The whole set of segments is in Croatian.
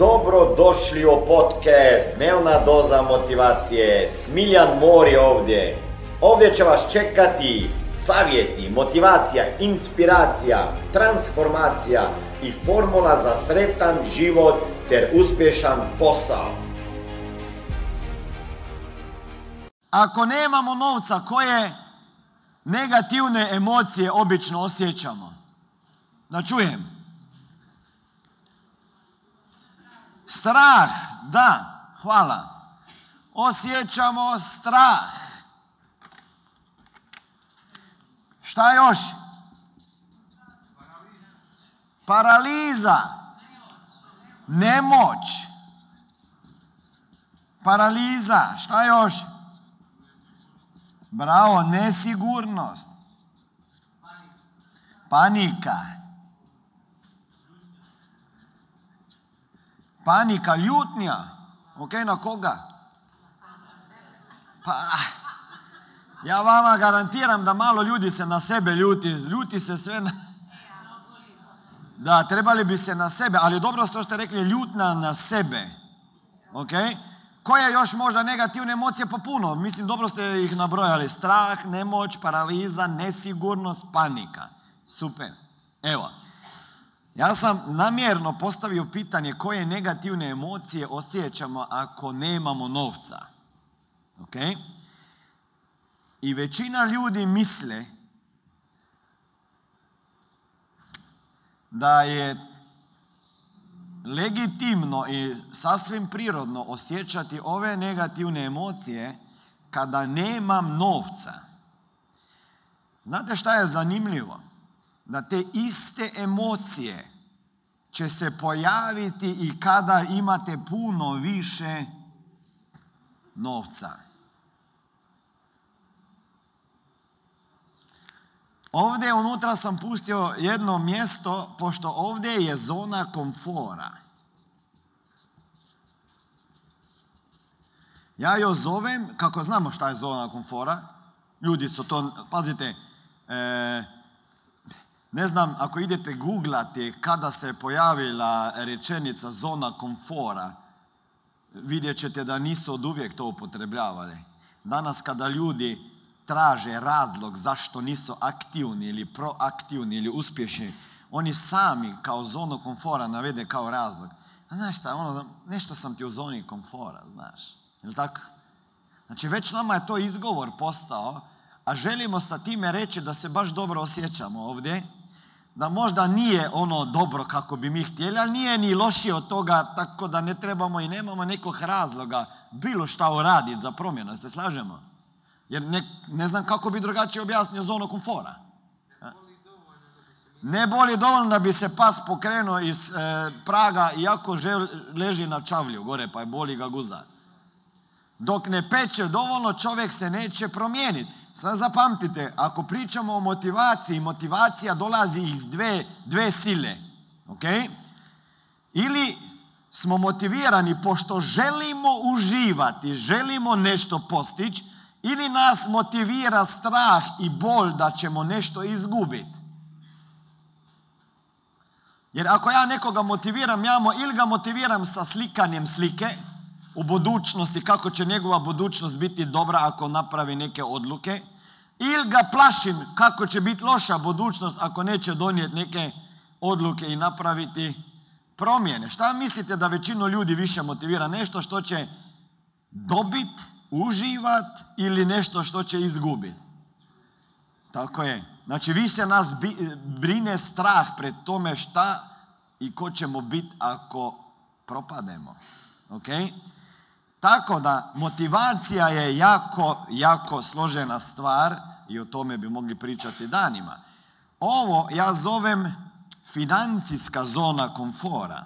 Dobro došli u podcast Dnevna doza motivacije. Smiljan Mor je ovdje. Ovdje će vas čekati savjeti, motivacija, inspiracija, transformacija i formula za sretan život ter uspješan posao. Ako nemamo novca, koje negativne emocije obično osjećamo? Da čujem. Strah, da, hvala. Osjećamo strah. Šta još? Paraliza. Nemoć. Paraliza. Šta još? Bravo, nesigurnost. Panika. Panika, ljutnja. Ok, na koga? Pa, ja vama garantiram da malo ljudi se na sebe ljuti. Ljuti se sve na... Da, trebali bi se na sebe, ali dobro što ste rekli, ljutna na sebe. Ok? Koje još možda negativne emocije? Pa puno. Mislim, dobro ste ih nabrojali. Strah, nemoć, paraliza, nesigurnost, panika. Super. Evo. Ja sam namjerno postavio pitanje koje negativne emocije osjećamo ako nemamo novca. Ok? I većina ljudi misle da je legitimno i sasvim prirodno osjećati ove negativne emocije kada nemam novca. Znate šta je zanimljivo? Da te iste emocije će se pojaviti i kada imate puno više novca. Ovdje unutra sam pustio jedno mjesto, pošto ovdje je zona komfora. Ja joj zovem, kako znamo šta je zona komfora, ljudi su to, pazite, e, ne znam, ako idete googlati kada se pojavila rečenica zona komfora, vidjet ćete da nisu od uvijek to upotrebljavali. Danas kada ljudi traže razlog zašto nisu aktivni ili proaktivni ili uspješni, oni sami kao zonu komfora navede kao razlog. A znaš šta, ono, nešto sam ti u zoni komfora, znaš. Jel tako? Znači već nama je to izgovor postao, a želimo sa time reći da se baš dobro osjećamo ovdje, da možda nije ono dobro kako bi mi htjeli, ali nije ni lošije od toga, tako da ne trebamo i nemamo nekog razloga bilo šta uraditi za promjenu, se slažemo? Jer ne, ne znam kako bi drugačije objasnio zonu komfora. Ne boli dovoljno da bi se pas pokrenuo iz e, praga iako žel, leži na čavlju gore pa je boli ga guza. Dok ne peče dovoljno čovjek se neće promijeniti. Sad zapamtite, ako pričamo o motivaciji, motivacija dolazi iz dve, dve sile. Ok? Ili smo motivirani pošto želimo uživati, želimo nešto postići, ili nas motivira strah i bol da ćemo nešto izgubiti. Jer ako ja nekoga motiviram, ja mo, ili ga motiviram sa slikanjem slike u budućnosti, kako će njegova budućnost biti dobra ako napravi neke odluke, ili ga plašim kako će biti loša budućnost ako neće donijeti neke odluke i napraviti promjene. Šta mislite da većinu ljudi više motivira? Nešto što će dobiti uživat ili nešto što će izgubiti. Tako je. Znači više nas brine strah pred tome šta i ko ćemo biti ako propademo. Ok? Tako da motivacija je jako, jako složena stvar i o tome bi mogli pričati danima. Ovo ja zovem financijska zona komfora.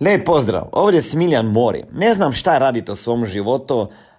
Lijep pozdrav, ovdje je Smiljan Mori. Ne znam šta radite u svom životu,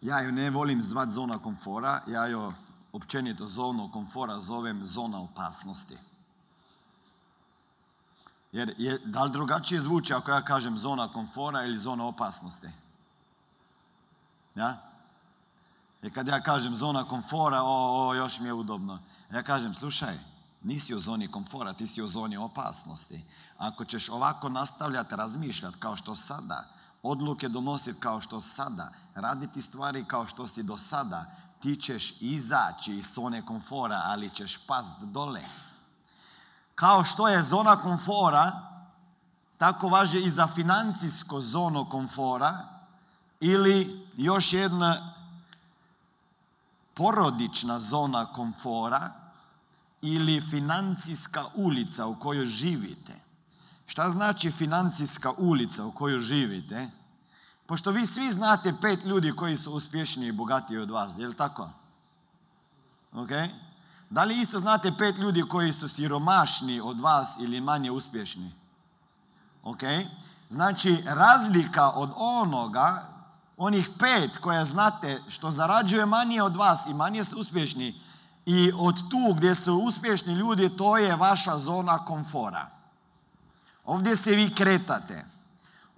Ja ju ne volim zvat zona komfora, ja ju općenito zonu komfora zovem zona opasnosti. Jer je, da li drugačije zvuči ako ja kažem zona komfora ili zona opasnosti? Ja? Jer kad ja kažem zona komfora, o, o, još mi je udobno. Ja kažem, slušaj, nisi u zoni komfora, ti si u zoni opasnosti. Ako ćeš ovako nastavljati razmišljati kao što sada, odluke donositi kao što sada, raditi stvari kao što si do sada, ti ćeš izaći iz zone komfora, ali ćeš past dole. Kao što je zona komfora, tako važe i za financijsko zono komfora ili još jedna porodična zona komfora ili financijska ulica u kojoj živite. Šta znači financijska ulica u kojoj živite? Pošto vi svi znate pet ljudi koji su uspješniji i bogatiji od vas, je li tako? Ok? Da li isto znate pet ljudi koji su siromašni od vas ili manje uspješni? Ok? Znači, razlika od onoga, onih pet koje znate što zarađuje manje od vas i manje su uspješni, i od tu gdje su uspješni ljudi, to je vaša zona komfora. Ovdje se vi kretate.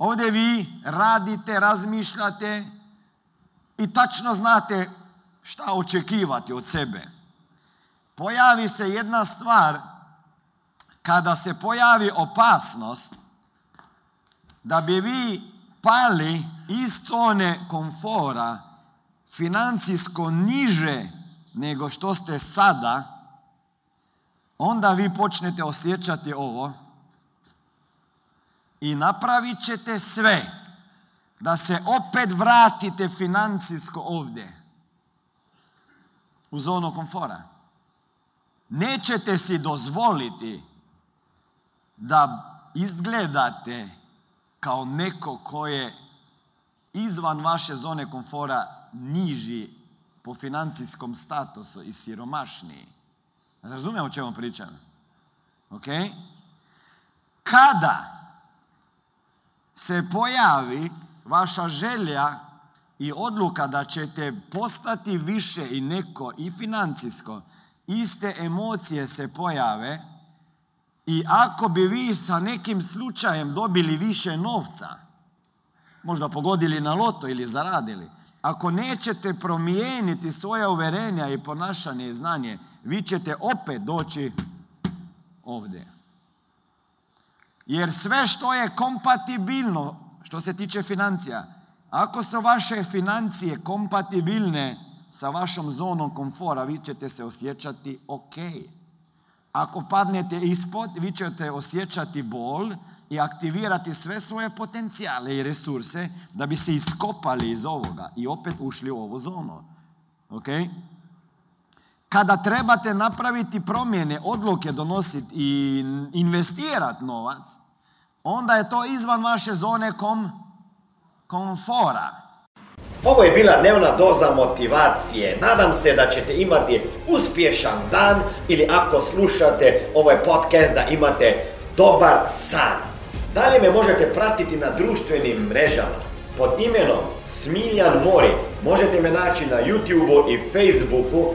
Ovdje vi radite, razmišljate i tačno znate šta očekivati od sebe. Pojavi se jedna stvar, kada se pojavi opasnost, da bi vi pali iz zone komfora financijsko niže nego što ste sada, onda vi počnete osjećati ovo i napravit ćete sve da se opet vratite financijsko ovdje u zonu komfora. Nećete si dozvoliti da izgledate kao neko ko je izvan vaše zone komfora niži po financijskom statusu i siromašniji. Razumijemo o čemu pričam? Ok? Kada se pojavi vaša želja i odluka da ćete postati više i neko i financijsko, iste emocije se pojave i ako bi vi sa nekim slučajem dobili više novca, možda pogodili na loto ili zaradili, ako nećete promijeniti svoje uverenja i ponašanje i znanje, vi ćete opet doći ovdje. Jer sve što je kompatibilno, što se tiče financija, ako su vaše financije kompatibilne sa vašom zonom komfora, vi ćete se osjećati ok. Ako padnete ispod, vi ćete osjećati bol i aktivirati sve svoje potencijale i resurse da bi se iskopali iz ovoga i opet ušli u ovu zonu. Ok? Kada trebate napraviti promjene, odluke donositi i investirati novac, onda je to izvan vaše zone kom, komfora. Ovo je bila dnevna doza motivacije. Nadam se da ćete imati uspješan dan ili ako slušate ovaj podcast da imate dobar san. Dalje me možete pratiti na društvenim mrežama pod imenom Smiljan Mori. Možete me naći na YouTubeu i Facebooku,